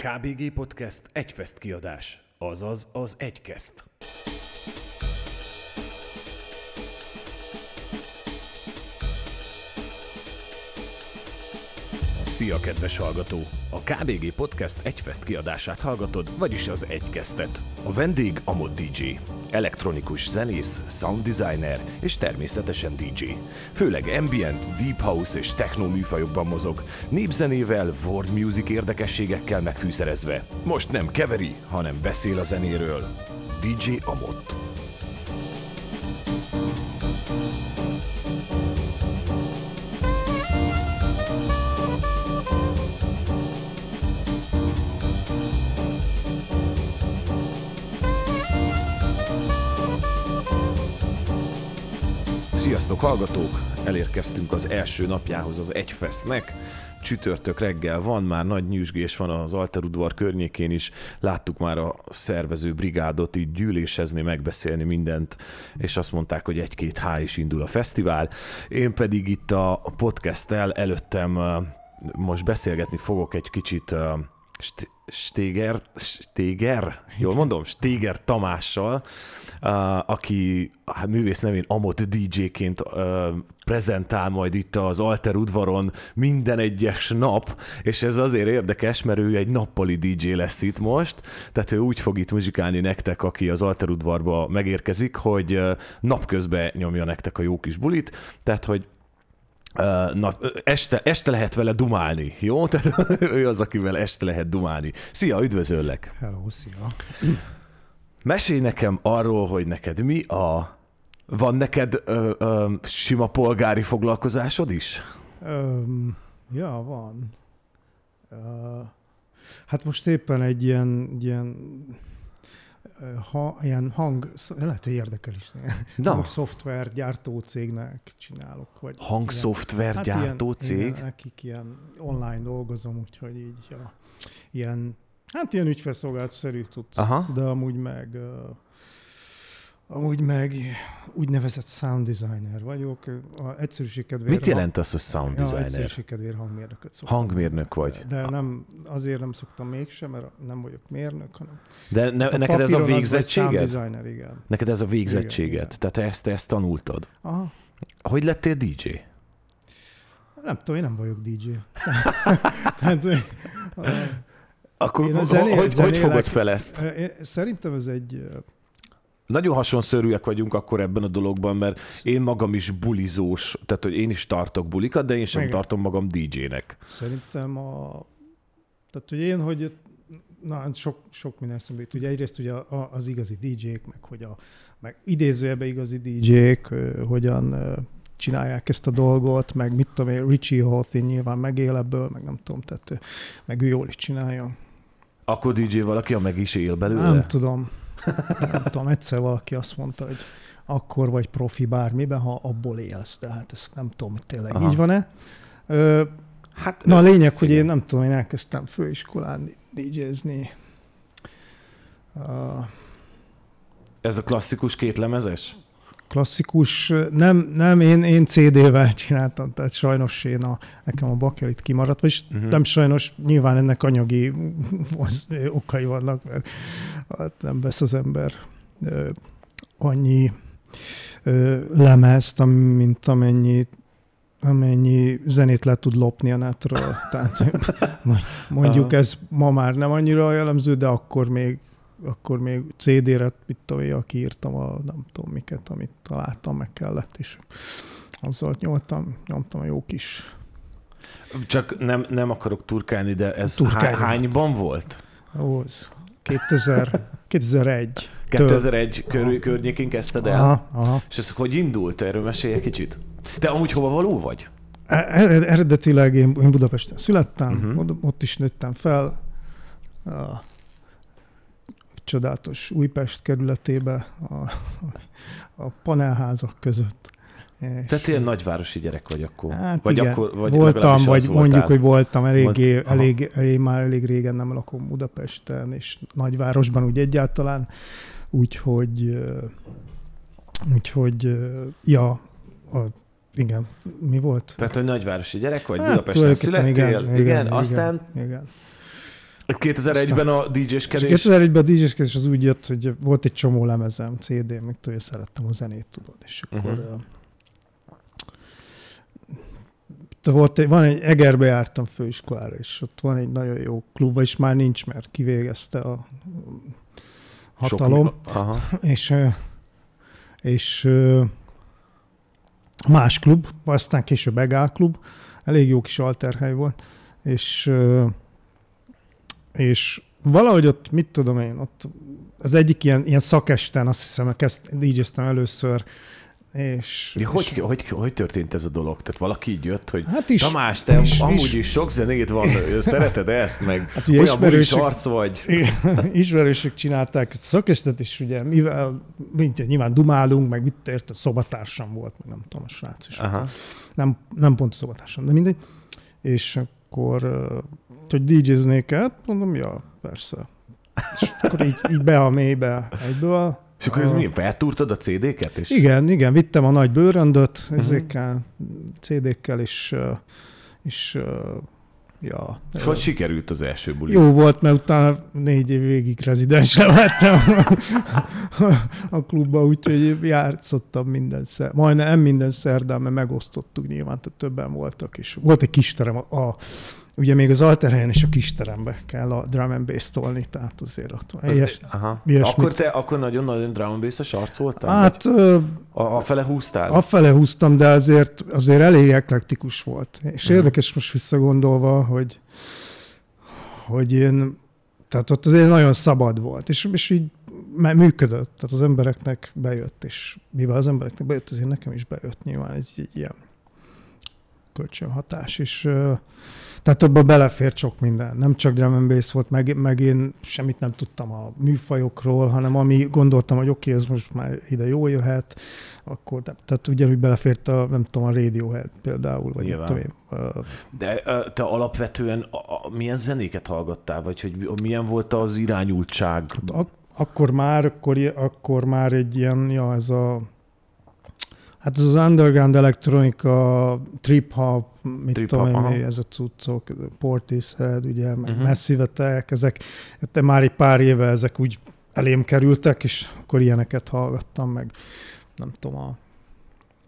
KBG Podcast egyfest kiadás, azaz az egykeszt. Szia, kedves hallgató! A KBG Podcast egyfest kiadását hallgatod, vagyis az egykesztet. A vendég a Mod DJ. Elektronikus zenész, sound designer és természetesen DJ. Főleg ambient, deep house és techno műfajokban mozog, népzenével, world music érdekességekkel megfűszerezve. Most nem keveri, hanem beszél a zenéről. DJ Amott. Sziasztok hallgatók! Elérkeztünk az első napjához az Egyfesznek. Csütörtök reggel van, már nagy nyűsgés van az Alterudvar környékén is. Láttuk már a szervező brigádot így gyűlésezni, megbeszélni mindent, és azt mondták, hogy egy-két há is indul a fesztivál. Én pedig itt a podcasttel előttem most beszélgetni fogok egy kicsit Stéger, Stéger, jól mondom, Stéger Tamással, aki hát művész nevén Amot DJ-ként prezentál majd itt az Alter udvaron minden egyes nap, és ez azért érdekes, mert ő egy nappali DJ lesz itt most, tehát ő úgy fog itt muzsikálni nektek, aki az Alter udvarba megérkezik, hogy napközben nyomja nektek a jó kis bulit, tehát hogy Na, este, este lehet vele dumálni, jó? Tehát ő az, akivel este lehet dumálni. Szia, üdvözöllek! Hello, szia! Mesélj nekem arról, hogy neked mi a... Van neked ö, ö, sima polgári foglalkozásod is? Um, ja, van. Uh, hát most éppen egy ilyen, ilyen ha, ilyen hang, lehet, hogy érdekel is. Na. Hangszoftver gyártó cégnek csinálok. Vagy Hangszoftver hát gyártó ilyen, cég? Igen, nekik ilyen online dolgozom, úgyhogy így ja, ilyen, hát ilyen ügyfelszolgált-szerű tudsz, Aha. de amúgy meg Amúgy meg úgynevezett sound designer vagyok. A egyszerűség kedvéért... Mit jelent az, hogy sound designer? egyszerűség kedvéért hangmérnököt szoktam. Hangmérnök vagy. De nem, azért nem szoktam mégsem, mert nem vagyok mérnök, hanem... De ne, neked ez a végzettséged? Az designer, igen. Neked ez a végzettséged? Igen, igen. Tehát te ezt, te ezt tanultad? Aha. Hogy lettél DJ? Nem tudom, én nem vagyok DJ. Tehát, Akkor a zené- hogy, hogy zenélek- fogod fel ezt? Szerintem ez egy... Nagyon hasonszörűek vagyunk akkor ebben a dologban, mert én magam is bulizós, tehát hogy én is tartok bulikat, de én sem Igen. tartom magam DJ-nek. Szerintem a... Tehát, hogy én, hogy na, hát sok, sok minden eszembe jut. Ugye egyrészt ugye az igazi DJ-k, meg hogy a, meg idézőjelben igazi DJ-k, hogyan csinálják ezt a dolgot, meg mit tudom én, Richie Hawtin nyilván megél ebből, meg nem tudom, tehát meg ő jól is csinálja. Akkor DJ valaki, a meg is él belőle? Nem tudom. Nem tudom, egyszer valaki azt mondta, hogy akkor vagy profi bármiben, ha abból élsz. De hát ezt nem tudom, hogy tényleg Aha. így van-e. Ö, Hát, Na a lényeg, hogy igen. én nem tudom, én elkezdtem főiskolán DJ-zni. Uh, Ez a klasszikus kétlemezes? Klasszikus, nem, nem én, én CD-vel csináltam, tehát sajnos én a, nekem a bakelit kimaradt, Mhm. uh-huh. nem sajnos, nyilván ennek anyagi okai vannak, mert hát nem vesz az ember ö, annyi ö, lemezt, mint amennyi amennyi zenét le tud lopni a netről. Tehát mondjuk ez ma már nem annyira jellemző, de akkor még akkor még CD-re, mit tudom én, kiírtam a nem tudom miket, amit találtam, meg kellett, és azzal nyomtam, nyomtam a jó kis Csak nem, nem akarok turkálni, de ez Turkálj há- hányban volt? Ez 2000, 2001. 2001 körül, környékén kezdted el? Aha, aha. És ez hogy indult? Erről mesélj egy kicsit. Te amúgy hova való vagy? E- ered- Eredetileg én, Budapesten születtem, uh-huh. ott is nőttem fel. Csodálatos Újpest kerületébe, a, a panelházak között. Tehát ilyen nagyvárosi gyerek vagy akkor? Hát vagy igen, akkor vagy voltam, vagy mondjuk, voltál. hogy voltam eléggé, Volt- elég, elég, már elég régen nem lakom Budapesten, és nagyvárosban úgy egyáltalán, úgyhogy, úgyhogy, ja, a, igen, mi volt? Tehát, hogy nagyvárosi gyerek vagy, Hát, Budapesten születtél, igen, igen, igen, igen, aztán Igen. 2001-ben a És DJ-skedés. 2001-ben a DJ-skedés az úgy jött, hogy volt egy csomó lemezem, CD, meg tudja, szerettem a zenét, tudod, és akkor Mhm. uh-huh. volt egy, van egy, Egerbe jártam főiskolára, és ott van egy nagyon jó klub, és már nincs, mert kivégezte a hatalom. Sok, aha. és, és más klub, aztán később Egál klub, elég jó kis alterhely volt, és, és valahogy ott, mit tudom én, ott az egyik ilyen, ilyen szakesten, azt hiszem, kezd DJ-ztem először, és, Ja, hogy, és hogy, hogy történt ez a dolog? Tehát valaki így jött, hogy hát is, Tamás, te is- amúgy is- is sok zenét van, szereted ezt, meg Hát ugye olyan bulis arc vagy. Ismerősök csinálták ezt a szakestet, és ugye mivel mint, nyilván dumálunk, meg mit érted, szobatársam volt, meg nem tudom, a srác is. Aha. nem, nem pont a szobatársam, de mindegy. És akkor, ö, hogy DJ-znék át, mondom, ja, persze. És akkor így, így be a mélybe egyből. És akkor A- mi, feltúrtad a CD-ket? És Igen, igen, vittem a nagy bőröndöt ezekkel, CD-kkel, és, és ja. és hogy sikerült az első buli? Jó volt, mert utána négy év végig rezidens levettem a klubba, úgyhogy játszottam minden szer, majdnem nem minden szerdán, mert megosztottuk nyilván, tehát többen voltak, és volt egy kis terem, a, a ugye még az alterhelyen is a kis terembe kell a drum and bass tolni, tehát azért ott van. Az, Ilyes, aha. ilyesmit. Akkor te akkor nagyon-nagyon drum and bass-es arc voltál? hát ö, a, a fele húztál? afele húztam, de azért, azért elég eklektikus volt. És uh-huh. érdekes most visszagondolva, hogy, hogy én, tehát ott azért nagyon szabad volt, és, és így működött, tehát az embereknek bejött, és mivel az embereknek bejött, azért nekem is bejött nyilván egy, egy ilyen kölcsönhatás, és tehát abban belefért sok minden. Nem csak drum and bass volt, meg, meg én semmit nem tudtam a műfajokról, hanem ami gondoltam, hogy oké, okay, ez most már ide jól jöhet, akkor nem. Tehát ugyanúgy belefért a, nem tudom, a Radiohead például, vagy nem Nyilván. tudom én. De te alapvetően a, a, milyen zenéket hallgattál? Vagy hogy milyen volt az irányultság? Ak- akkor már, akkor, akkor már egy ilyen, ja, ez a Hát ez az underground elektronika, trip hop, mit Trip tudom hop, én, ez a cuccok, Portishead, ugye, meg Mhm. uh-huh. Massive Attack, ezek, de már egy pár éve ezek úgy elém kerültek, és akkor ilyeneket hallgattam, meg nem tudom, a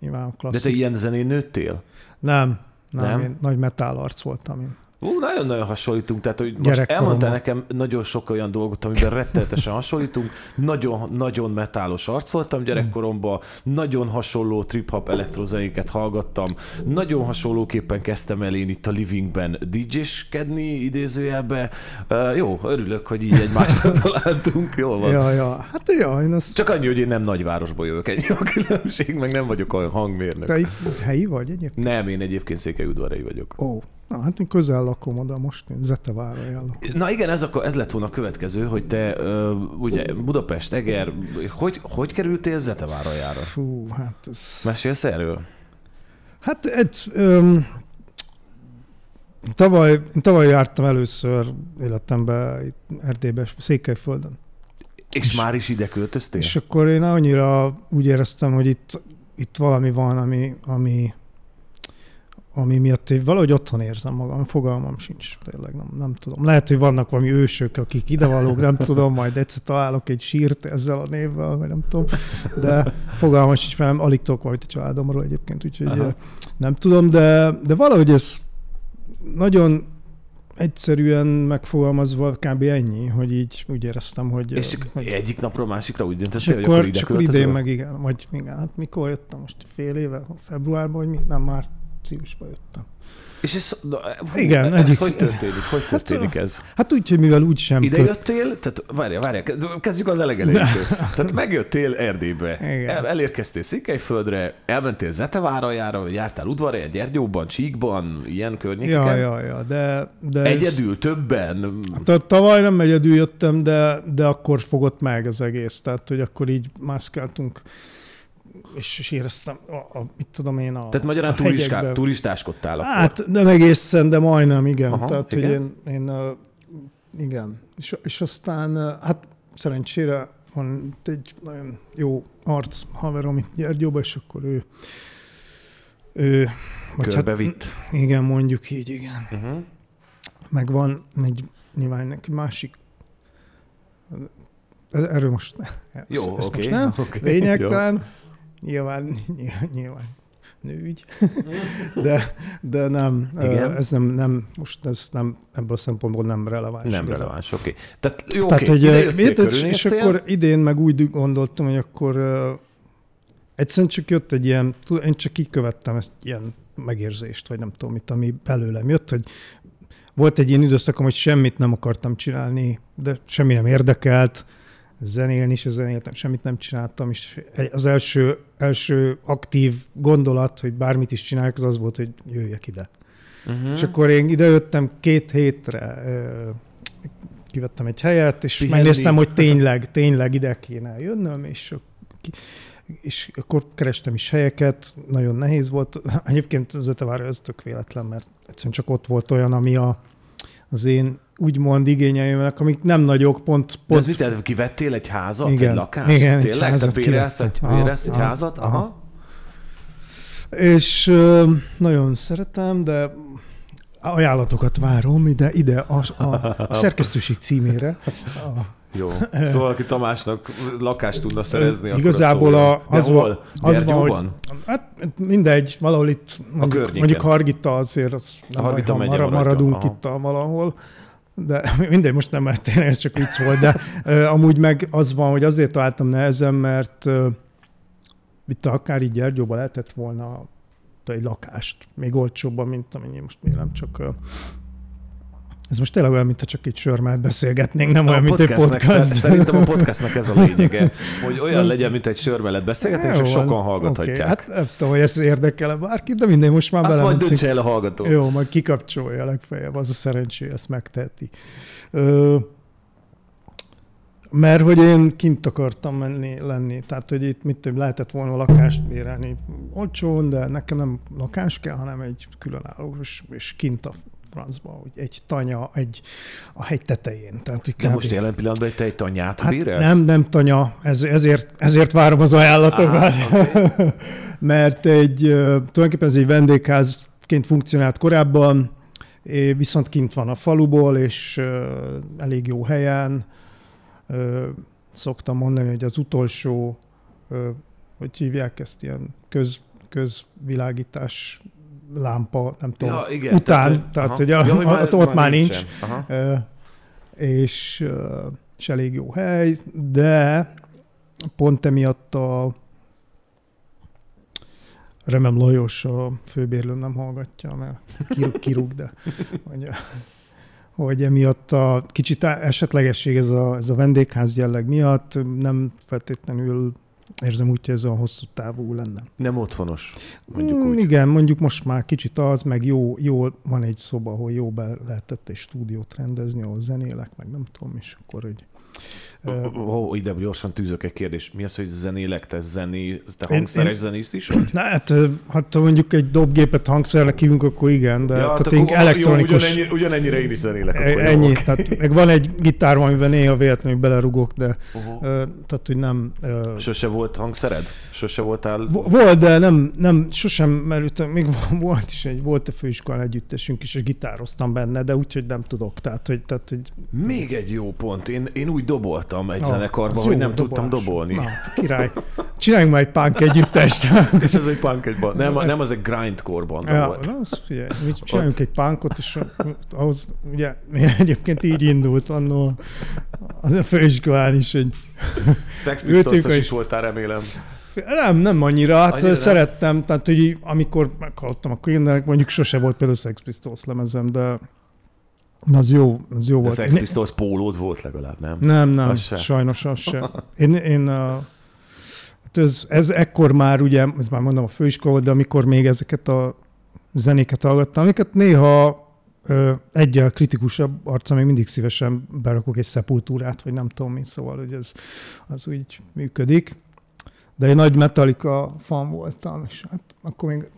nyilván a De klasszik. te ilyen zenén nőttél? Nem, nem, Nem? én nagy metal arc voltam én. Ú, nagyon-nagyon hasonlítunk, tehát hogy most elmondtál nekem nagyon sok olyan dolgot, amiben rettenetesen hasonlítunk. Nagyon, nagyon metálos arc voltam gyerekkoromban, nagyon hasonló trip-hop elektrozenéket hallgattam, nagyon hasonlóképpen kezdtem el én itt a livingben DJ-skedni idézőjelbe. Uh, jó, örülök, hogy így egymásra találtunk, jól van. Ja, ja, hát ja, én azt... Csak annyi, hogy én nem nagyvárosból jövök, ennyi a különbség, meg nem vagyok olyan hangmérnök. Te itt helyi vagy egyébként? Nem, én egyébként székelyudvarai vagyok. Ó, na hát én közel lakom oda most, én Zetevárra lakom. Na igen, ez, akkor, ez lett volna a következő, hogy te ö, ugye Budapest, Eger, hogy, hogy kerültél Zetevárajára? Fú, hát ez... Mesélsz erről? Hát egy, öm, tavaly, tavaly jártam először életemben itt Erdélybe, Székelyföldön. És, És- már is ide költöztél? És akkor én annyira úgy éreztem, hogy itt, itt valami van, ami, ami, ami miatt én valahogy otthon érzem magam, fogalmam sincs, tényleg nem, nem tudom. Lehet, hogy vannak valami ősök, akik idevalók, nem tudom, majd egyszer találok egy sírt ezzel a névvel, vagy nem tudom, de fogalmam sincs, mert nem alig tudok valamit a családomról egyébként, úgyhogy Aha. Aha. nem tudom, de, de valahogy ez nagyon egyszerűen megfogalmazva kb. ennyi, hogy így úgy éreztem, hogy... és csak hogy egyik napról másikra úgy döntöttél, hogy akkor, ide és akkor költözöl? idén meg igen, vagy igen, hát mikor jöttem most fél éve, februárban, vagy mi? Nem, márciusban jöttem. És ez, na, Igen, ez egyik- hogy történik? Hogy történik ez? Hát úgy, hogy mivel úgy sem Ide köt, jöttél, tehát várjál, várjál, kezdjük az elegelejétől. Tehát megjöttél Erdélybe, Igen. El, elérkeztél Székelyföldre, elmentél Zetevárajára, jártál udvarhelyen, Gyergyóban, Csíkban, ilyen környékeken. Ja, ja, ja, de... de Egyedül, többen. Tehát tavaly nem egyedül jöttem, de, de akkor fogott meg az egész. Tehát, hogy akkor így mászkáltunk, és, éreztem, a, a, mit tudom én, a Tehát magyarán a hegyekben. turistáskodtál akkor. Hát nem egészen, de majdnem, igen. Aha, Tehát, igen. hogy én, én uh, igen. És, és aztán, uh, hát szerencsére van egy nagyon jó arc haverom itt Gyergyóba, és akkor ő, ő vagy hát, Körbevitt. igen, mondjuk így, igen. Uh-huh. Meg van egy nyilván neki másik Erről most Jó, oké. Okay, most nem. Okay, Lényegtelen. Nyilván, nyilván nőügy, de, de nem, Igen? ez nem, nem, most ez nem, ebből a szempontból nem releváns. Nem igazán. releváns, oké. Okay. Tehát jó, Tehát, okay. hogy, ide és, és akkor idén meg úgy gondoltam, hogy akkor uh, egyszerűen csak jött egy ilyen, én csak így követtem ezt ilyen megérzést, vagy nem tudom mit, ami belőlem jött, hogy volt egy ilyen időszakom, hogy semmit nem akartam csinálni, de semmi nem érdekelt, zenélni is zenéltem, semmit nem csináltam, és az első, első aktív gondolat, hogy bármit is csinálják, az az volt, hogy jöjjek ide. Uh-huh. És akkor én idejöttem két hétre, kivettem egy helyet, és Pihendi. megnéztem, hogy tényleg, tényleg ide kéne jönnöm, és, és akkor kerestem is helyeket, nagyon nehéz volt. Egyébként az Ötevár ez tök véletlen, mert egyszerűen csak ott volt olyan, ami a, az én úgymond igényeimnek, amik nem nagyok, pont... pont... De ez mit jelent, kivettél egy házat, igen, egy lakást? Igen, Tényleg? egy házat Te bérelsz egy, bérelsz egy aha, házat? Aha. aha. És ö, nagyon szeretem, de ajánlatokat várom ide, ide a, a, a szerkesztőség címére. A, jó. Szóval, aki Tamásnak lakást tudna szerezni, Igazából a, az, van, az van, hogy, hát mindegy, valahol itt, mondjuk, mondjuk Hargita azért az a Hargita marad, maradunk Aha. itt a, valahol, de mindegy, most nem, mert tényleg ez csak vicc volt, de amúgy meg az van, hogy azért találtam nehezen, mert itt akár így Gyergyóban lehetett volna egy lakást, még olcsóbban, mint amennyi most mérem, csak ez most tényleg olyan, mintha csak egy sörmelt beszélgetnénk, nem a olyan, mint egy podcast. Szerintem a podcastnak ez a lényege, hogy olyan legyen, mint egy sörmelet beszélgetnénk, csak sokan hallgathatják. Okay. Hát nem tudom, hogy ez érdekel-e bárkit, de minden most már Azt bele. majd döntse el a hallgató. Jó, majd kikapcsolja legfeljebb, az a szerencsé, ezt megteheti. Ö, mert hogy én kint akartam menni, lenni, tehát hogy itt mit tudom, lehetett volna lakást bérelni olcsón, de nekem nem lakás kell, hanem egy különálló, és, és kint a francba, hogy egy tanya egy, a hegy tetején. Tehát, De most jelen pillanatban egy tanyát hát bérelsz? Nem, nem tanya, ez, ezért, ezért várom az ajánlatokat. Ah, okay. Mert egy, tulajdonképpen ez egy vendégházként funkcionált korábban, viszont kint van a faluból, és elég jó helyen. Szoktam mondani, hogy az utolsó, hogy hívják ezt, ilyen köz, közvilágítás lámpa, nem tudom, ja, igen, után, tehát, tehát hogy, a, ja, hogy már, ott, ott már nincs, és, és elég jó hely, de pont emiatt a Remem Lajos a főbérlő nem hallgatja, mert kirúg, kirúg de hogy, hogy emiatt a kicsit esetlegesség ez a, ez a vendégház jelleg miatt nem feltétlenül érzem úgy, hogy ez a hosszú távú lenne. Nem otthonos, mondjuk mm, úgy. Igen, mondjuk most már kicsit az, meg jó, jó van egy szoba, ahol jó be lehetett egy stúdiót rendezni, ahol zenélek, meg nem tudom, és akkor, hogy Ó, oh, ide gyorsan tűzök egy kérdés. Mi az, hogy zenélek? Te, zené, te hangszeres én, zenész is vagy? Na, hát, hát mondjuk egy dobgépet hangszernek hívunk, akkor igen, de ja, tehát én elektronikus... Jó, ugyanennyi, ugyanennyire én is zenélek. Akkor ennyi, jó, tehát meg van egy gitár, amiben néha véletlenül belerugok, de uh-huh. uh, tehát, hogy nem... Sose volt hangszered? Sose voltál... Volt, de nem, nem sosem merültem, még volt is egy, volt a főiskolán együttesünk is, és gitároztam benne, de úgyhogy nem tudok. Tehát, hogy, tehát, hogy... Még egy jó pont. Én, én úgy dobolt voltam egy no, zenekarban, hogy nem dobolás. tudtam dobolni. Na, király. Csináljunk már egy punk együttest. és ez egy punk egyben. Nem, nem az egy grindcore banda ja, volt. Na, az figyelj, mi csináljunk Ott. egy punkot, és ahhoz ugye egyébként így indult annól az a főiskolán is, hogy Sex is voltál, remélem. Nem, nem annyira. Hát annyira szerettem, nem? tehát hogy amikor meghallottam a queen mondjuk sose volt például Sex Pistols lemezem, de az jó, az jó De volt. Sex Pistols pólód volt legalább, nem? Nem, nem, az sajnos az sem. Én, én a, hát ez, ez ekkor már ugye, ez már mondom a főiskola, de amikor még ezeket a zenéket hallgattam, amiket néha ö, egyel kritikusabb arca még mindig szívesen berakok egy szepultúrát, vagy nem tudom mi, szóval hogy ez az úgy működik. De egy nagy Metallica fan voltam, és hát akkor még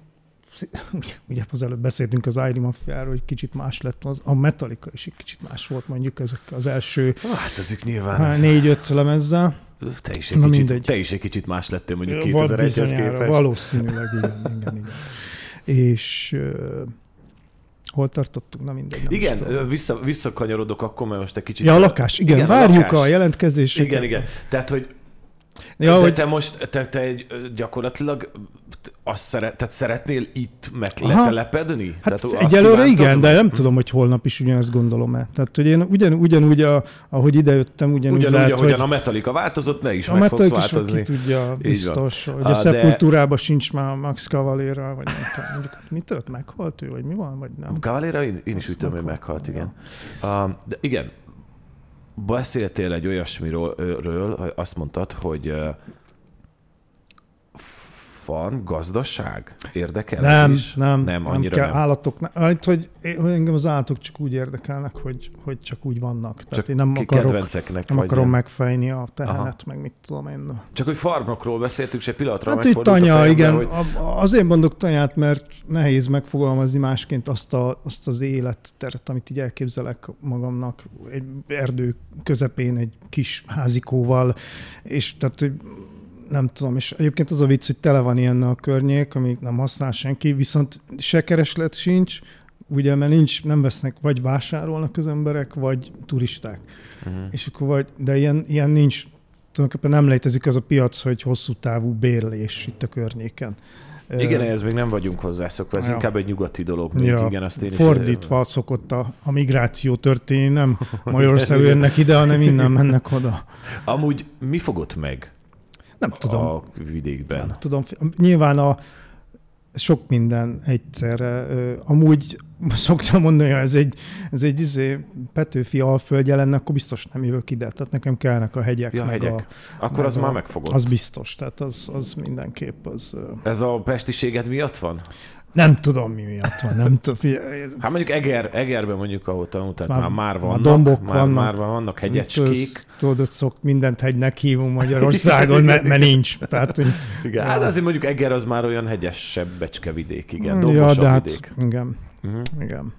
ugye az előbb beszéltünk az Iron Mafia-ról, hogy kicsit más lett, az, a Metallica is egy kicsit más volt mondjuk ezek az első hát ezek nyilván négy-öt lemezzel. Te is, egy Na kicsit, mindegy. te is egy kicsit más lettél mondjuk 2001-hez képest. Valószínűleg, igen, igen, igen. És hol tartottunk? Na mindegy. Nem Igen, vissza, visszakanyarodok akkor, mert most egy kicsit... Ja, a lakás, igen, Igen, a várjuk lakás. a jelentkezéseket. Igen, igen. Tehát, hogy Ja, de hogy te most, te, te egy, gyakorlatilag azt szeret, tehát szeretnél itt meg Aha. letelepedni? Hát tehát egyelőre igen, de nem tudom, hogy holnap is ugyanezt gondolom-e. Tehát, hogy én ugyan, ugyanúgy, a, ahogy idejöttem, ugyanúgy, Ugyanúgy, lehet, ahogyan hogy a Metallica változott, ne is a meg fogsz Metallica is ki változni. tudja, biztos, hogy a, Ah, de- Sepulturában sincs már a Max Cavalera, vagy nem tudom, mondjuk, mi tört, meghalt ő, vagy mi van, vagy nem. Cavalera, én, én is úgy tudom, hogy meghalt. meghalt, igen. Um, de igen, beszéltél egy olyasmiről, azt mondtad, hogy van gazdaság? Érdekel Nem, is? nem, nem, nem annyira kell. nem. Állatok, ne- hát, hogy, hogy engem az állatok csak úgy érdekelnek, hogy, hogy csak úgy vannak. Tehát Csak én nem akarok, nem akarom megfejni a tehenet, meg mit tudom én. Csak hogy farmokról beszéltünk, és egy pillanatra Hát itt tanya, fejembe, igen. Hogy... Azért mondok tanyát, mert nehéz megfogalmazni másként azt, a, azt az életteret, amit így elképzelek magamnak. Egy erdő közepén egy kis házikóval, és tehát hogy nem tudom, és egyébként az a vicc, hogy tele van ilyen a környék, amit nem használ senki, viszont se kereslet sincs, ugye, mert nincs, nem vesznek, vagy vásárolnak az emberek, vagy turisták. Uh-huh. És akkor vagy, de ilyen, ilyen nincs, tulajdonképpen nem létezik az a piac, hogy hosszú távú bérlés itt a környéken. Igen, ehhez még nem vagyunk hozzászokva, ez Ja. inkább egy nyugati dolog. Még, ja, igen, azt én is fordítva szokott a, a migráció történni, nem Magyarországon jönnek ide, hanem innen mennek oda. Amúgy mi fogott meg Nem tudom. a vidékben? Nem tudom. Nyilván a sok minden egyszerre. Amúgy szoktam mondani, hogy ez egy, ez egy izé, Petőfi alföldje lenne, akkor biztos nem jövök ide. Tehát nekem kellnek a hegyek. Ja, hegyek. A, Akkor az a- már megfogott. az biztos. Tehát az, az mindenképp az... Ez a pestiséged miatt van? Nem tudom, mi miatt van. Nem tudom. Hát mondjuk Eger, Egerben mondjuk, ahol tanultál, már, Már- már, már már vannak, dombok már, vannak. már vannak hegyecskék. Tudod, szok, mindent hegynek hívunk Magyarországon, mert, mert nincs. Tehát, hogy, Igen, hát azért mondjuk Eger az már olyan hegyesebb becskevidék, igen, ja, dombosabb de hát, vidék. igen, Uh-huh. igen.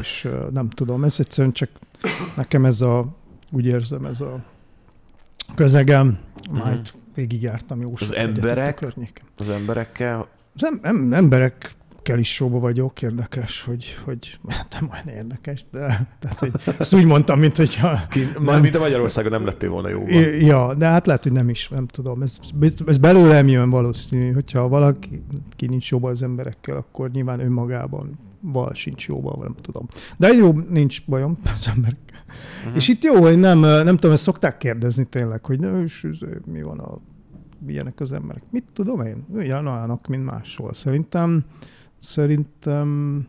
És nem tudom, ez egyszerűen csak nekem ez a, úgy érzem, ez a közegem, Mhm. majd végigjártam jó itt emberek? Az emberekkel, Az em, em, emberekkel is sóba vagyok, érdekes, hogy, hogy nem olyan érdekes, de tehát, hogy ezt úgy mondtam, mint hogyha már mint a Magyarországon nem lettél volna jóban. Ja, de hát lehet, hogy nem is, nem tudom. Ez, ez belőlem jön valószínű, hogyha valaki ki nincs jóban az emberekkel, akkor nyilván önmagában val sincs jóban, nem tudom. De jó, nincs bajom az emberekkel. Mhm. Uh-huh. És itt jó, hogy nem, nem tudom, ezt szokták kérdezni tényleg, hogy na, és mi van a milyenek az emberek. Mit tudom én? Ugyanolyanok, mint máshol. Szerintem, szerintem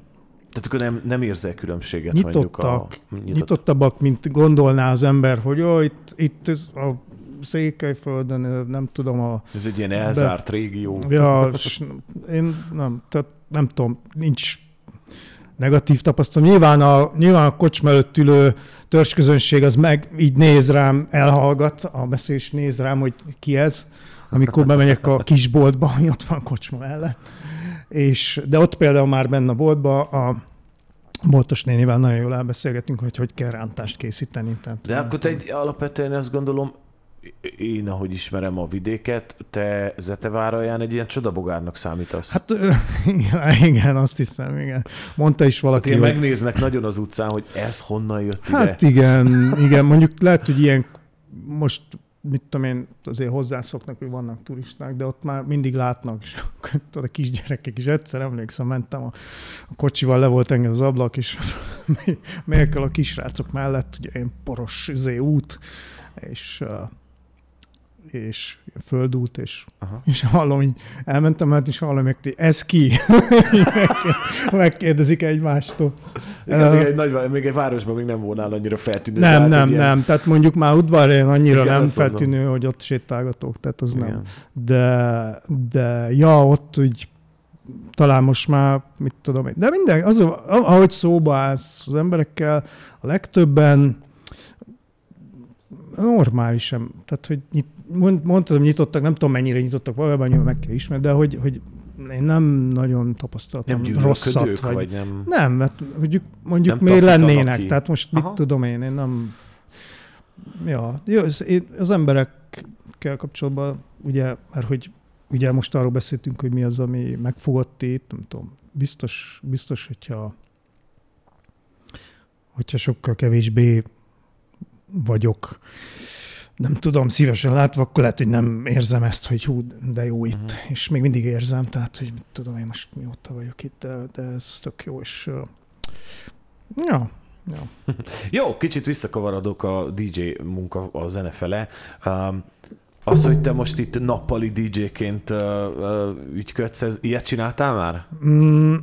Tehát akkor nem, nem érzel különbséget mondjuk nyitottak, a... Nyitott. nyitottabbak, mint gondolná az ember, hogy jó, itt, itt a Székelyföldön, nem tudom, a Ez egy ilyen elzárt régió. Ja, s én nem, tehát nem tudom, nincs negatív tapasztalat. Nyilván a, nyilván a kocsma előtt ülő törzsközönség az meg így néz rám, elhallgat, a beszélés néz rám, hogy ki ez, amikor bemegyek a kisboltba, ami ott van a kocsma mellett. És, de ott például már benne a boltba a boltos nénivel nagyon jól elbeszélgetünk, hogy hogy kell rántást készíteni. Tehát, De akkor te egy, alapvetően azt gondolom, én, ahogy ismerem a vidéket, te Zeteváralján egy ilyen csodabogárnak számítasz. Hát, Hát ö, igen, azt hiszem, igen. Mondta is valaki, ilyen hogy... megnéznek nagyon az utcán, hogy ez honnan jött Hát ide. igen, igen, mondjuk lehet, hogy ilyen most mit tudom én, azért hozzászoknak, hogy vannak turisták, de ott már mindig látnak, és a kisgyerekek is. Egyszer emlékszem, mentem a, a kocsival, le volt engem az ablak, és melyekkel a kisrácok mellett, ugye én poros izé, út, és és földút, és, Aha. és hallom, így elmentem, hát is hallom, hogy ez ki? Megkérdezik egymástól. Igen, Ö, még, egy nagy, még egy városban még nem volnál annyira feltűnő. Nem, tehát nem, ilyen- nem. Tehát mondjuk már udvarhelyen annyira Igen, nem azt mondom. feltűnő, hogy ott sétálgatok, tehát az nem. Igen. De, de ja, ott úgy talán most már, mit tudom én. De minden, az, ahogy szóba állsz az emberekkel, a legtöbben normálisan, tehát hogy nyit, mond, mondtad, hogy nyitottak, nem tudom mennyire nyitottak, valójában nyilván meg kell ismerni, de hogy, hogy én nem nagyon tapasztaltam Nem rosszat. Vagy, vagy nem... nem, mert mondjuk, mondjuk Nem miért lennének, ki. tehát most mit Aha. tudom én, én nem... Ja, jó, az, én- az emberekkel kapcsolatban, ugye, mert hogy ugye most arról beszéltünk, hogy mi az, ami megfogott itt, nem tudom, biztos, biztos hogyha hogyha sokkal kevésbé vagyok nem tudom, szívesen látva, akkor lehet, hogy nem érzem ezt, hogy hú, de jó itt. Uh-huh. És még mindig érzem, tehát, hogy mit tudom, én most mióta vagyok itt, de, de ez tök jó, és ja, ja. jó, kicsit visszakavarodok a DJ munka, a zene fele. Um, az, hogy te most itt nappali DJ-ként uh, uh, ügyködsz, ez, ilyet csináltál már? Mm,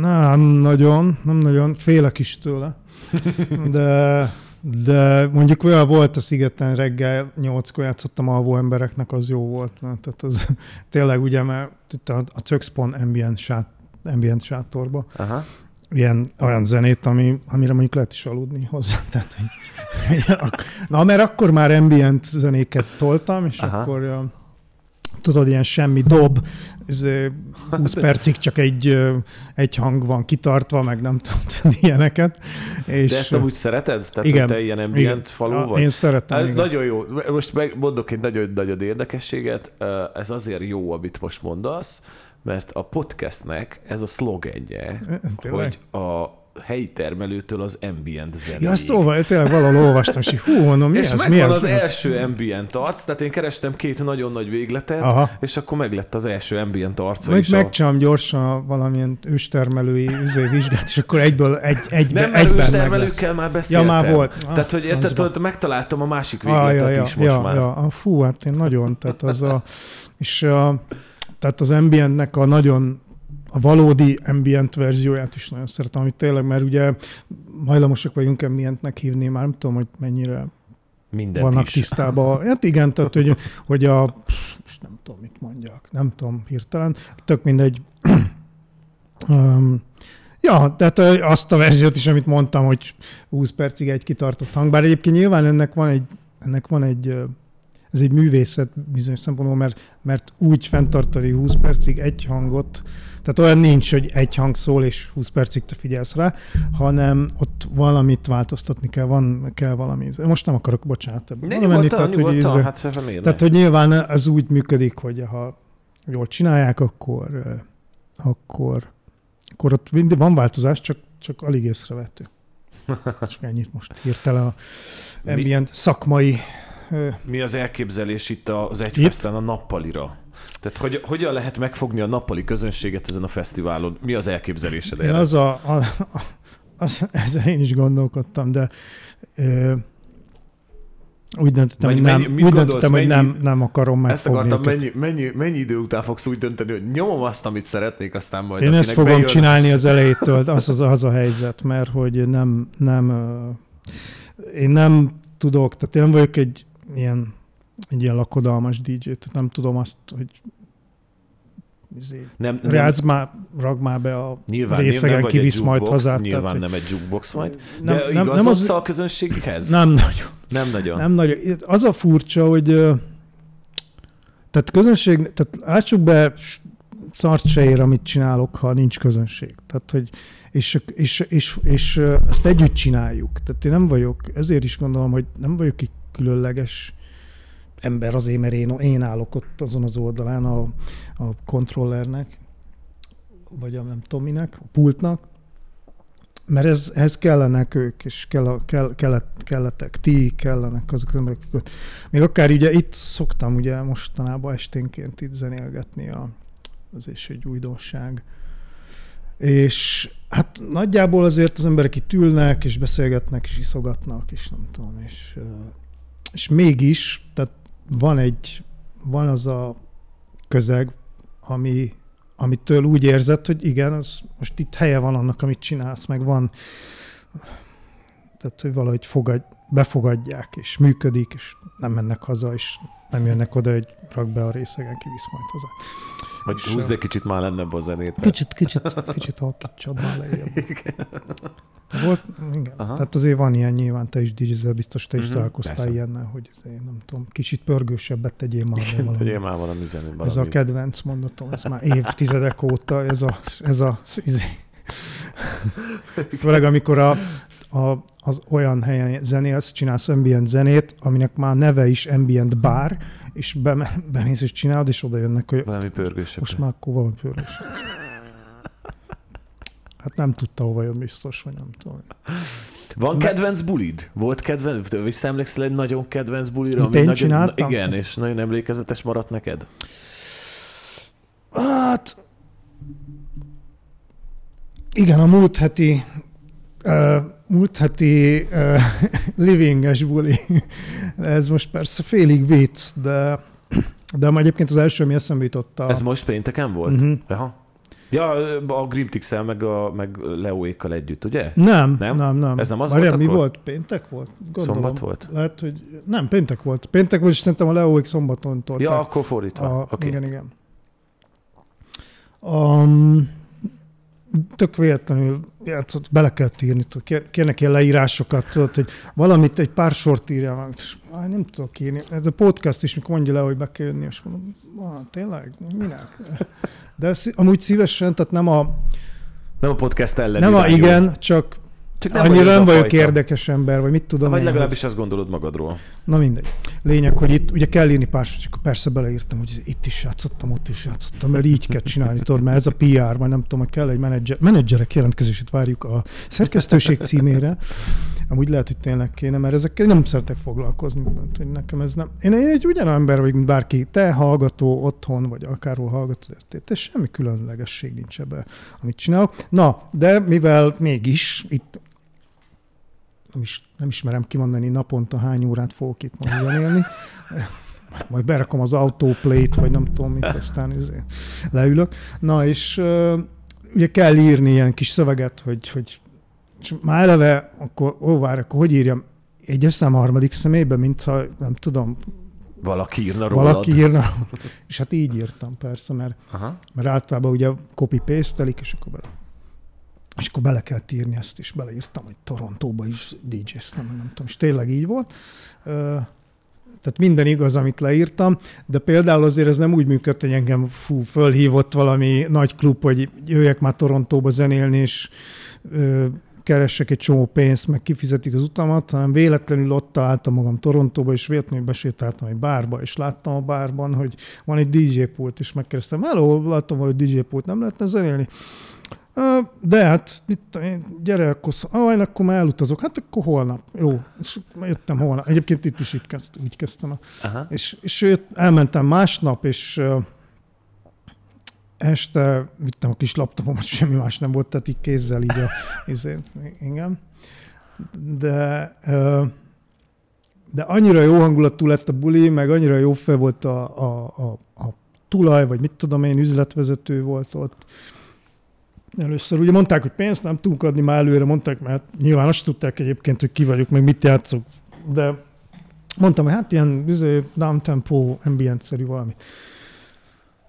nem nagyon, nem nagyon, félek is tőle. De de mondjuk olyan volt a szigeten reggel, nyolckor játszottam alvó embereknek, az jó volt. Mert tehát az tényleg ugye, mert itt a, a Cöxpon ambient, sát, ambient sátorba. Aha. Ilyen olyan zenét, ami, amire mondjuk lehet is aludni hozzá. Tehát, hogy, na, mert akkor már ambient zenéket toltam, és Aha. akkor tudod, ilyen semmi dob, ez 20 percig csak egy, egy hang van kitartva, meg nem tudom, ilyeneket. És De ezt amúgy szereted? Tehát, igen, te ilyen ambient igen, falu vagy? Én szeretem, hát, Nagyon jó. Most mondok egy nagyon-nagyon érdekességet. Ez azért jó, amit most mondasz, mert a podcastnek ez a szlogenje, hogy a helyi termelőtől az ambient zenéig. Ja, azt olva, tényleg valahol olvastam, és hú, mondom, mi és ez? mi az, az, az első ambient arc, tehát én kerestem két nagyon nagy végletet, Aha. és akkor meglett az első ambient arca Majd is. megcsinálom a... gyorsan valamilyen őstermelői üzé vizsgát, és akkor egyből egy, egybe, Nem, mert őstermelőkkel már beszéltem. Ja, már volt. Ah, tehát, hogy érted, megtaláltam a másik végletet ah, ja, ja, is most ja, már. Ja, ah, fú, hát én nagyon, tehát az a, és a, tehát az ambientnek a nagyon a valódi ambient verzióját is nagyon szeretem, amit tényleg, mert ugye hajlamosak vagyunk ambientnek hívni, már nem tudom, hogy mennyire Mindent vannak is. tisztában. Hát igen, tehát hogy, hogy a, most nem tudom, mit mondjak, nem tudom hirtelen, tök mindegy. um, ja, tehát azt a verziót is, amit mondtam, hogy 20 percig egy kitartott hang, bár egyébként nyilván ennek van egy, ennek van egy ez egy művészet bizonyos szempontból, mert, mert úgy fenntartani 20 percig egy hangot, tehát olyan nincs, hogy egy hang szól, és 20 percig te figyelsz rá, hanem ott valamit változtatni kell, van, kell valami. Most nem akarok, bocsánat, ebből ne, menni, tehát, hogy ez, hát tehát, hogy nyilván ez úgy működik, hogy ha jól csinálják, akkor, akkor, akkor ott van változás, csak, csak alig észrevető. Csak ennyit most hirtelen a ambient szakmai mi az elképzelés itt az egyfesztán a nappalira? Tehát hogy, hogyan lehet megfogni a nappali közönséget ezen a fesztiválon? Mi az elképzelésed erre? Az a, a, a, az, ezzel én is gondolkodtam, de ö, úgy döntöttem, mennyi, hogy nem, mennyi, úgy döntöttem, mennyi, hogy nem, nem akarom megfogni Ezt akartam, mennyi, mennyi, mennyi idő után fogsz úgy dönteni, hogy nyomom azt, amit szeretnék, aztán majd Én ezt fogom bejön... csinálni az elejétől, az, az az a helyzet, mert hogy nem, nem én nem tudok, tehát én nem vagyok egy ilyen, egy ilyen lakodalmas DJ, tehát nem tudom azt, hogy izé, nem, nem, már, rag már be a nyilván, részegen, nem kivisz majd jukebox, haza. Nyilván tehát, nem egy jukebox majd, nem, de nem, nem az, a közönséghez? Nem nagyon. Nem nagyon. Nem nagyon. Az a furcsa, hogy tehát közönség, tehát lássuk be, szart se ér, amit csinálok, ha nincs közönség. Tehát, hogy, és, és, és, és, ezt együtt csináljuk. Tehát én nem vagyok, ezért is gondolom, hogy nem vagyok egy különleges ember azért, mert én, én állok ott azon az oldalán a, a kontrollernek, vagy a nem tudom minek, a pultnak, mert ez, ez kellenek ők, és kell kell, kellett, kelletek ti, kellenek azok az emberek, még akár ugye itt szoktam ugye mostanában esténként itt zenélgetni, a, az is egy újdonság. És hát nagyjából azért az emberek itt ülnek, és beszélgetnek, és iszogatnak, és nem tudom, és és mégis, tehát van egy, van az a közeg, ami, amitől úgy érzed, hogy igen, az most itt helye van annak, amit csinálsz, meg van, tehát hogy valahogy fogad, befogadják, és működik, és nem mennek haza, és nem jönnek oda, hogy rak be a részegen, kivisz majd hozzá. Vagy húzd egy kicsit már lenne a zenét. Kicsit, kicsit, kicsit halkítsad már lejjebb. Volt, igen. Aha. Tehát azért van ilyen nyilván, te is dj biztos te is uh-huh, találkoztál persze. ilyennel, hogy azért, nem tudom, kicsit pörgősebbet tegyél már be valami. Tegyél már valami zenét. Valami. Ez a kedvenc mondatom, ez már évtizedek óta, ez a, ez a, izé. Főleg amikor a, a, az olyan helyen zenélsz, csinálsz ambient zenét, aminek már neve is ambient bar, és be, bemész és csinálod, és oda jönnek, hogy valami pörgősebb. Most már akkor valami pörgősebb. Hát nem tudta hova jön biztos, vagy nem tudom. Van kedvenc bulid? Volt kedvenc? Visszaemlékszel egy nagyon kedvenc bulira? Mit ami én nagyon, csináltam? Igen, és nagyon emlékezetes maradt neked? Hát... Igen, a múlt heti uh, múlt heti uh, livinges buli. Ez most persze félig vicc, de, de már egyébként az első, ami eszembe jutott a... Ez most pénteken volt? Mhm. Aha. Ja, a grimtix meg, a, meg Leóékkal együtt, ugye? Nem, Nem? nem, nem. Ez nem az Várjál, volt mi akkor? volt? Péntek volt? Gondolom. Szombat volt? Lehet, hogy nem, péntek volt. Péntek volt, és szerintem a Leóik szombaton tolták. Ja, akkor fordítva. A, okay. Igen, igen. Um, tök véletlenül játszott, bele kell írni, tudod, kér- kérnek ilyen leírásokat, tudod, hogy valamit, egy pár sort írja meg, és áj, nem tudok írni. Ez a podcast is, mikor mondja le, hogy be kell jönni, és mondom, ah, tényleg, minek? De amúgy szívesen, tehát nem a, Nem a podcast ellen nem a igen, csak Csak nem annyira nem vagyok fajta. érdekes ember, vagy mit tudom Vagy én, legalábbis azt gondolod magadról. Na mindegy. Lényeg, hogy itt ugye kell írni pár, csak persze beleírtam, hogy itt is játszottam, ott is játszottam, mert így kell csinálni, tudod, mert ez a PR, majd nem tudom, hogy kell egy menedzser, menedzserek jelentkezését várjuk a szerkesztőség címére. Amúgy lehet, hogy tényleg kéne, mert ezekkel nem szeretek foglalkozni. Tehát, hogy nekem ez nem. Én, én egy ugyanolyan ember vagyok, mint bárki. Te hallgató otthon, vagy akárhol hallgató, te semmi különlegesség nincs ebbe, amit csinálok. Na, de mivel mégis itt nem, is, nem ismerem kimondani naponta hány órát fogok itt majd zenélni. Majd berakom az autoplay-t, vagy nem tudom mit, aztán izé leülök. Na és ugye kell írni ilyen kis szöveget, hogy, hogy és már eleve, akkor, ó, várj, akkor hogy írjam? Egyes szám harmadik személyben, mintha, nem tudom, Valaki írna rólad. valaki írna. És hát így írtam persze, mert Aha. mert általában ugye copy paste és akkor és akkor bele kellett írni ezt is, beleírtam, hogy Torontóba is DJ-ztem, nem tudom, és tényleg így volt. Tehát minden igaz, amit leírtam, de például azért ez nem úgy működött, hogy engem fú, fölhívott valami nagy klub, hogy jöjjek már Torontóba zenélni, és keressek egy csomó pénzt, meg kifizetik az utamat, hanem véletlenül ott találtam magam Torontóba, és véletlenül besétáltam egy bárba, és láttam a bárban, hogy van egy DJ pult, és megkérdeztem, hello, látom, hogy DJ pult nem lehetne zenélni. "Ö, De hát, mit én, gyere, akkor, szó- ah, akkor már elutazok. Hát akkor holnap. Jó, és jöttem holnap. Egyébként itt is itt kezd, úgy kezdtem. A, Aha. és, és jött, elmentem másnap, és este vittem a kis laptopomat, semmi más nem volt, tehát így kézzel így a, izé, igen. De, de annyira jó hangulatú lett a buli, meg annyira jó fel volt a, a, a, a tulaj, vagy mit tudom én, üzletvezető volt ott. Először ugye mondták, hogy pénzt nem tudunk adni már előre, mondták, mert nyilván azt tudták egyébként, hogy ki vagyok, meg mit játszok. De mondtam, hogy hát ilyen izé, downtempo, ambient-szerű valami.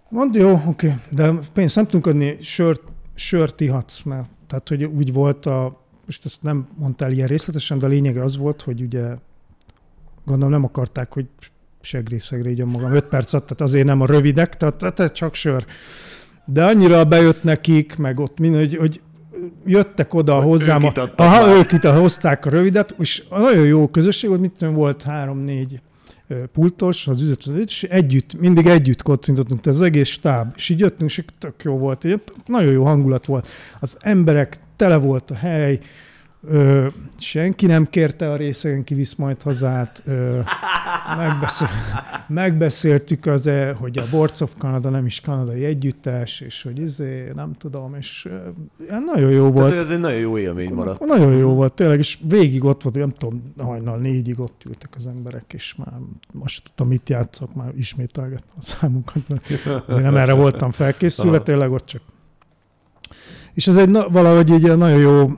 Mondja, jó, oké, de pénzt nem tudunk adni, sört, sört ihatsz, mert tehát, hogy úgy volt a, most ezt nem mondtál ilyen részletesen, de a lényege az volt, hogy ugye gondolom nem akarták, hogy segrészegre így magam 5 perc alatt, tehát azért nem a rövidek, tehát, tehát csak sör. De annyira bejött nekik, meg ott mind, hogy, hogy jöttek oda Hogy hozzám. ők a- Aha, ők itt hozták a rövidet, és nagyon jó közösség volt, mit tudom, volt három-négy pultos, az üzletvezető, és együtt, mindig együtt kocintottunk, tehát az egész stáb, és így jöttünk, és tök jó volt, így nagyon jó hangulat volt. Az emberek, tele volt a hely, ö, senki nem kérte a részegen, kivisz majd hazát, ö, megbeszél, megbeszéltük az, -e, hogy a Boards of Canada nem is kanadai együttes, és hogy izé, nem tudom, és ilyen nagyon jó volt. Tehát ez egy nagyon jó élmény maradt. Nagyon jó volt, tényleg, és végig ott volt, nem tudom, hajnal négyig ott ültek az emberek, és már most tudtam, mit játszok, már ismételgettem a számunkat, azért nem erre voltam felkészülve, tényleg ott csak. És ez egy valahogy egy nagyon jó,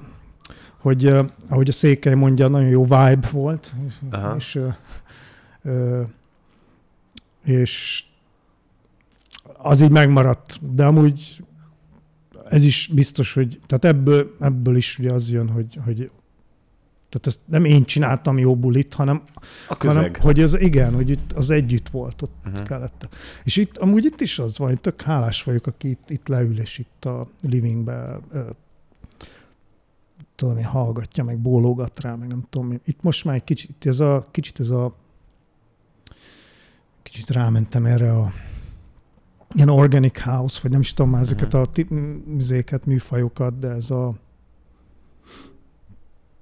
hogy eh, ahogy a Székely mondja, nagyon jó vibe volt, Aha. és, eh, eh, és az így megmaradt, de amúgy ez is biztos, hogy tehát ebből, ebből is ugye az jön, hogy, hogy tehát ezt nem én csináltam jó bulit, hanem, A közeg. hanem hogy az igen, hogy itt az együtt volt, ott Uh-huh. kellett. És itt, amúgy itt is az van, hogy tök hálás vagyok, aki itt, itt leül, és itt a livingbe tudom én, hallgatja, meg bólogat rá, meg nem tudom én. Itt most már egy kicsit ez a, kicsit ez a kicsit rámentem erre a ilyen organic house, vagy nem is tudom már ezeket a ti- m- műzéket, műfajokat, de ez a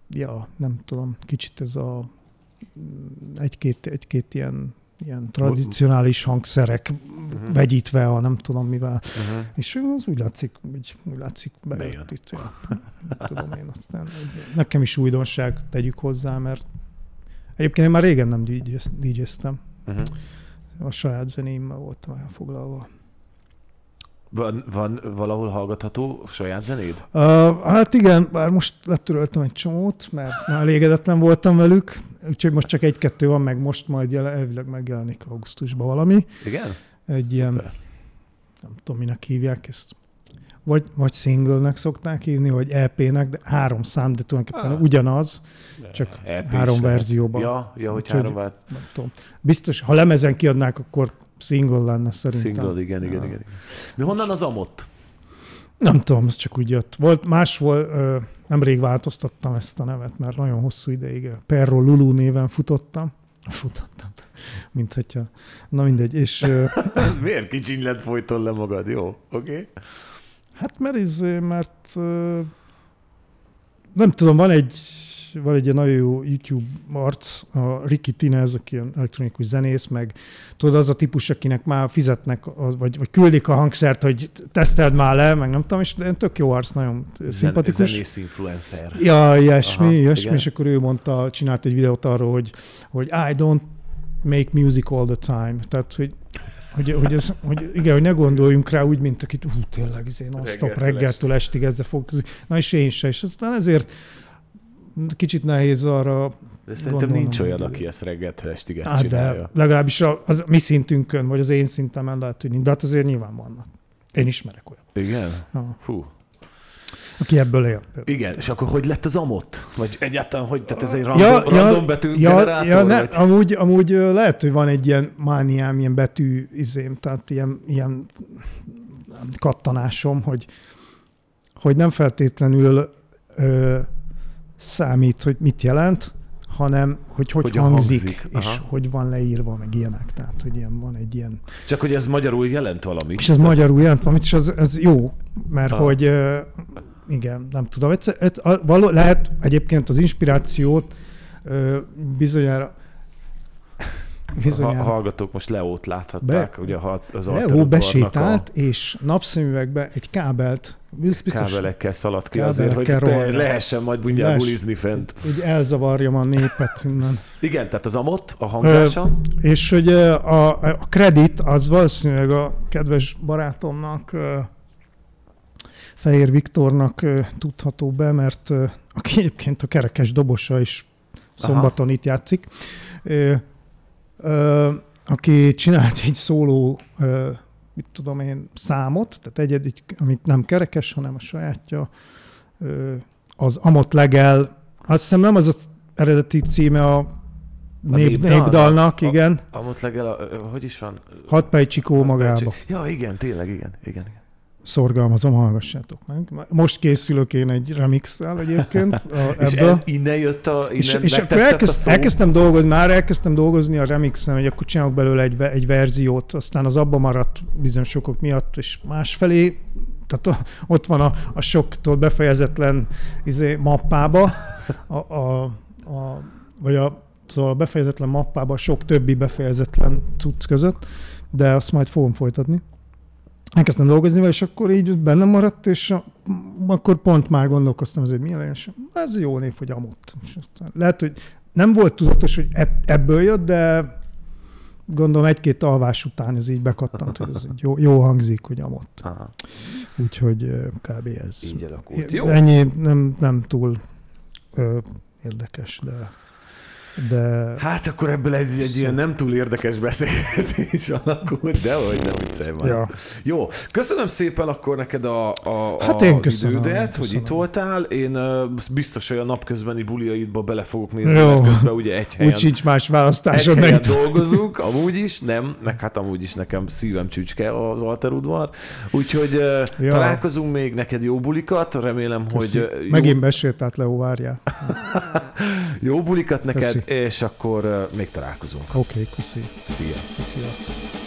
ja, nem tudom, kicsit ez a egy-két, egy-két ilyen, ilyen tradicionális hangszerek Mhm. vegyítve, a nem tudom mivel. Uh-huh. És az úgy látszik, úgy, úgy látszik bejött itt. Ja. Tudom én aztán. Nekem is újdonság tegyük hozzá, mert egyébként én már régen nem DJ-ztem. Uh-huh. A saját zenéimmel voltam elfoglalva. Van, van valahol hallgatható saját zenéd? Uh, hát igen, bár most letöröltem egy csomót, mert elégedetlen voltam velük, úgyhogy most csak egy-kettő van, meg most majd jel- elvileg megjelenik augusztusban valami. Igen? Egy ilyen, Szuper. nem tudom, minek hívják ezt. Vagy, vagy single-nek szokták hívni, vagy EP-nek, de három szám, de tulajdonképpen Ah. ugyanaz, Csak EP három verzióban. Ja, ja hogy Úgyhogy- három vált. nem tudom. Biztos, ha lemezen kiadnák, akkor single lenne szerintem. Single, igen, igen, Ja. igen. igen. Mi honnan az amott? Nem tudom, ez csak úgy jött. Volt, más volt, ö, nemrég változtattam ezt a nevet, mert nagyon hosszú ideig Perro Lulu néven futottam. Futottam, mint hogyha, na mindegy, és Miért kicsinyled folyton le magad? Jó, oké. Okay. Hát mert ez, mert ö, nem tudom, van egy, van egy ilyen nagyon jó YouTube arc, a Ricky Tinez, aki ilyen elektronikus zenész, meg tudod, az a típus, akinek már fizetnek, vagy, vagy küldik a hangszert, hogy teszteld már le, meg nem tudom, és tök jó arc, nagyon szimpatikus. Zenész influencer. Ja, ilyesmi, Aha, ilyesmi, igen. és akkor ő mondta, csinált egy videót arról, hogy, hogy I don't make music all the time. Tehát, hogy, hogy, hogy, ez, hogy igen, hogy ne gondoljunk rá úgy, mint akit, hú, tényleg, izé, non-stop Reggeltől reggeltől estig ezzel foglalkozik. Na és én se, és aztán ezért kicsit nehéz arra, De szerintem Gondolom, nincs olyan, aki ezt reggeltől estig ezt hát de csinálja. legalábbis a, az mi szintünkön, vagy az én szintemen lehet, nincs, de hát azért nyilván vannak. Én ismerek olyan, Igen? Ja. Fú. Aki ebből él. Igen, és akkor hogy lett az amott? Vagy egyáltalán hogy? Tehát ez egy Ja, random, ja, random betű Ja, generátor? ja ne, vagy? amúgy, amúgy lehet, hogy van egy ilyen mániám, ilyen betű izém, tehát ilyen, ilyen kattanásom, hogy, hogy nem feltétlenül ö, számít, hogy mit jelent, hanem hogy hogy, Hogyan hangzik, hangzik. és Aha. hogy van leírva, meg ilyenek. Tehát, hogy ilyen van egy ilyen... Csak hogy ez magyarul jelent valamit. És ez magyarul jelent valamit, és ez, ez jó, mert Ah. hogy igen, nem tudom, egyszer, ez, a, való, lehet egyébként az inspirációt ö, bizonyára Ha, bizonyára hallgatók most Leót láthatták, Be- ugye ha az Alterudvarnak besétált, és napszemüvegbe egy kábelt, a biztos, kábelekkel szaladt ki azért, hogy rohanna. lehessen majd mindjárt bulizni fent. hogy elzavarjam a népet innen. Igen, tehát az amott, a hangzása. És hogy ö, a, a kredit az valószínűleg a kedves barátomnak, ö, Fehér Viktornak tudható be, mert aki egyébként a kerekes dobosa is szombaton itt játszik, aki csinált egy szóló, mit tudom én, számot, tehát egyedi, amit nem kerekes, hanem a sajátja, az Amot Legel, azt hiszem nem az az eredeti címe a, nép, népdalnak? népdalnak, A- igen. Amott legel, a, hogy is van? Hat pejcsikó magába. Ja, igen, tényleg, igen, igen. igen. Szorgalmazom, hallgassátok meg. Most készülök én egy remixel egyébként a, És ebből. el, innen jött a, innen És, és akkor megtetszett a elkezd, szó? elkezdtem dolgozni, már elkezdtem dolgozni a remixen, hogy akkor csinálok belőle egy, egy verziót, aztán az abba maradt bizonyos sokok miatt, és másfelé, tehát a, ott van a, a soktól befejezetlen izé, mappába, a, a, a, vagy a, szóval a befejezetlen mappába a sok többi befejezetlen cucc között, de azt majd fogom folytatni. Elkezdtem dolgozni és akkor így benne maradt, és akkor pont már gondolkoztam, hogy mi legyen, és ez jó név, hogy Amott. És lehet, hogy nem volt tudatos, hogy e- ebből jött, de gondolom egy-két alvás után ez így bekattant, hogy ez így jó, jó hangzik, hogy Amott. Aha, Úgyhogy kb. ez. így alakult. Jó. Ennyi nem, nem túl ö, érdekes, de, de Hát akkor ebből ez egy ilyen nem túl érdekes beszélgetés alakult, de hogy nem viccelj már. ja. Jó, köszönöm szépen akkor neked a, a, Hát én az köszönöm, idődet, köszönöm. hogy itt voltál. Én biztos, hogy a napközbeni buliaidba bele fogok nézni, Jó. mert közben ugye egy helyen, úgy sincs más egy választásod, helyen mert dolgozunk, amúgy is, nem, meg hát amúgy is nekem szívem csücske az alterudvar. Úgyhogy Ja. találkozunk még, neked jó bulikat, remélem, Köszi. hogy jó, Megint besétált Leo, várjál. jó bulikat neked, Köszi. És akkor még találkozunk. Oké, okay, köszi. Szia! Szia.